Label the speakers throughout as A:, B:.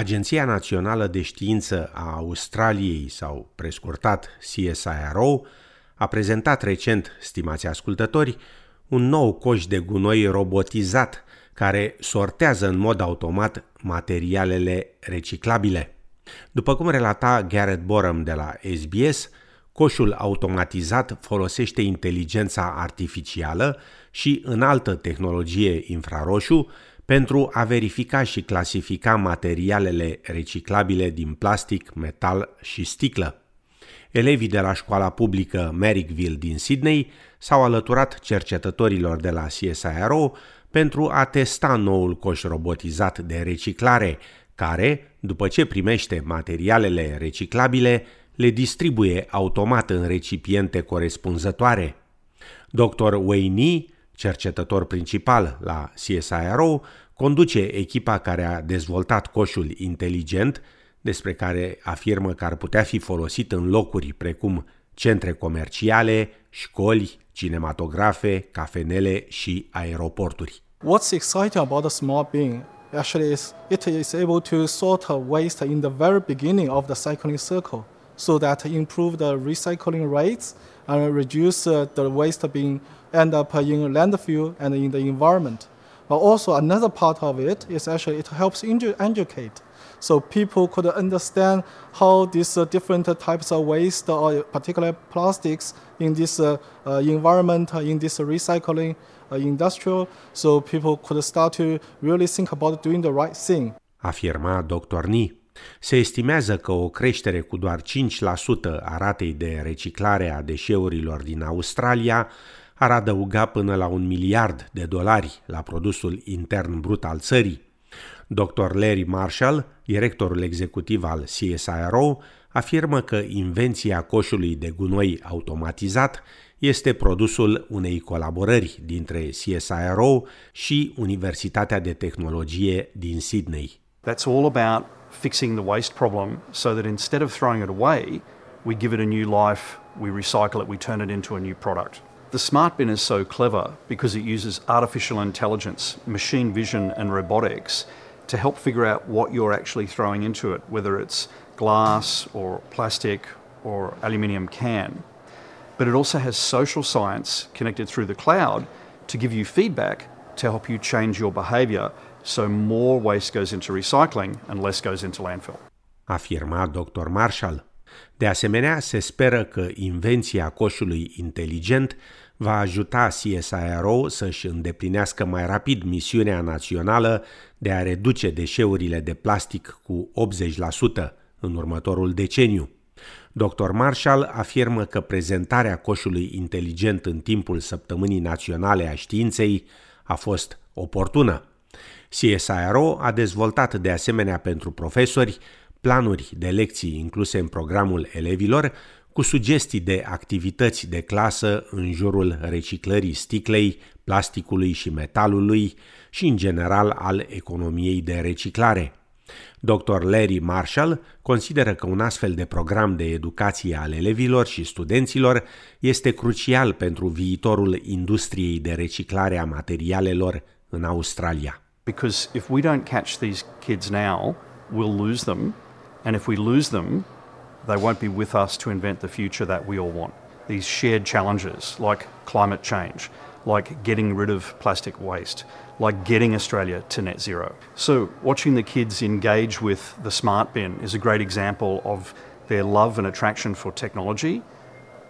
A: Agenția Națională de Știință a Australiei, sau prescurtat CSIRO, a prezentat recent, stimați ascultători, un nou coș de gunoi robotizat care sortează în mod automat materialele reciclabile. După cum relata Garrett Borum de la SBS, coșul automatizat folosește inteligența artificială și înaltă tehnologie infraroșu pentru a verifica și clasifica materialele reciclabile din plastic, metal și sticlă. Elevii de la școala publică Merrickville din Sydney s-au alăturat cercetătorilor de la CSIRO pentru a testa noul coș robotizat de reciclare, care, după ce primește materialele reciclabile, le distribuie automat în recipiente corespunzătoare. Dr. Wayne cercetător principal la CSIRO, conduce echipa care a dezvoltat coșul inteligent, despre care afirmă că ar putea fi folosit în locuri precum centre comerciale, școli, cinematografe, cafenele și aeroporturi.
B: What's exciting about the smart bin actually is it is able to sort waste in the very beginning of the cycling circle so that improve the recycling rates and reduce uh, the waste being end up in landfill and in the environment. But also another part of it is actually it helps educate. So people could understand how these uh, different types of waste or particular plastics in this uh, uh, environment, in this recycling uh, industrial, so people could start to really think about doing the right thing.
A: Afirma Dr. Ni. Se estimează că o creștere cu doar 5% a ratei de reciclare a deșeurilor din Australia ar adăuga până la un miliard de dolari la produsul intern brut al țării. Dr. Larry Marshall, directorul executiv al CSIRO, afirmă că invenția coșului de gunoi automatizat este produsul unei colaborări dintre CSIRO și Universitatea de Tehnologie din Sydney.
C: That's all about fixing the waste problem so that instead of throwing it away, we give it a new life, we recycle it, we turn it into a new product. The smart bin is so clever because it uses artificial intelligence, machine vision, and robotics to help figure out what you're actually throwing into it, whether it's glass or plastic or aluminium can. But it also has social science connected through the cloud to give you feedback to help you change your behavior so more waste goes into recycling and less goes into landfill.
A: Afirma Dr. Marshall. De asemenea, se speră că invenția coșului inteligent va ajuta CSIRO să-și îndeplinească mai rapid misiunea națională de a reduce deșeurile de plastic cu 80% în următorul deceniu. Dr. Marshall afirmă că prezentarea coșului inteligent în timpul Săptămânii Naționale a Științei a fost oportună. CSIRO a dezvoltat de asemenea pentru profesori planuri de lecții incluse în programul elevilor cu sugestii de activități de clasă în jurul reciclării sticlei, plasticului și metalului și în general al economiei de reciclare. Dr. Larry Marshall consideră că un astfel de program de educație al elevilor și studenților este crucial pentru viitorul industriei de reciclare a materialelor în Australia.
C: Because if we don't catch these kids now, we'll lose them And if we lose them, they won't be with us to invent the future that we all want. These shared challenges like climate change, like getting rid of plastic waste, like getting Australia to net zero. So, watching the kids engage with the smart bin is a great example of their love and attraction for technology,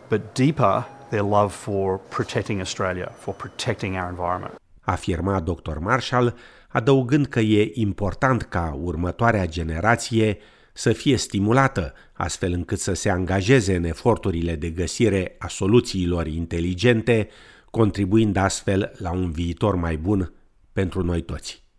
C: but deeper, their love for protecting Australia, for protecting our environment.
A: Afirma Dr. Marshall, adăugând că e important ca următoarea generație să fie stimulată, astfel încât să se angajeze în eforturile de găsire a soluțiilor inteligente, contribuind astfel la un viitor mai bun pentru noi toți.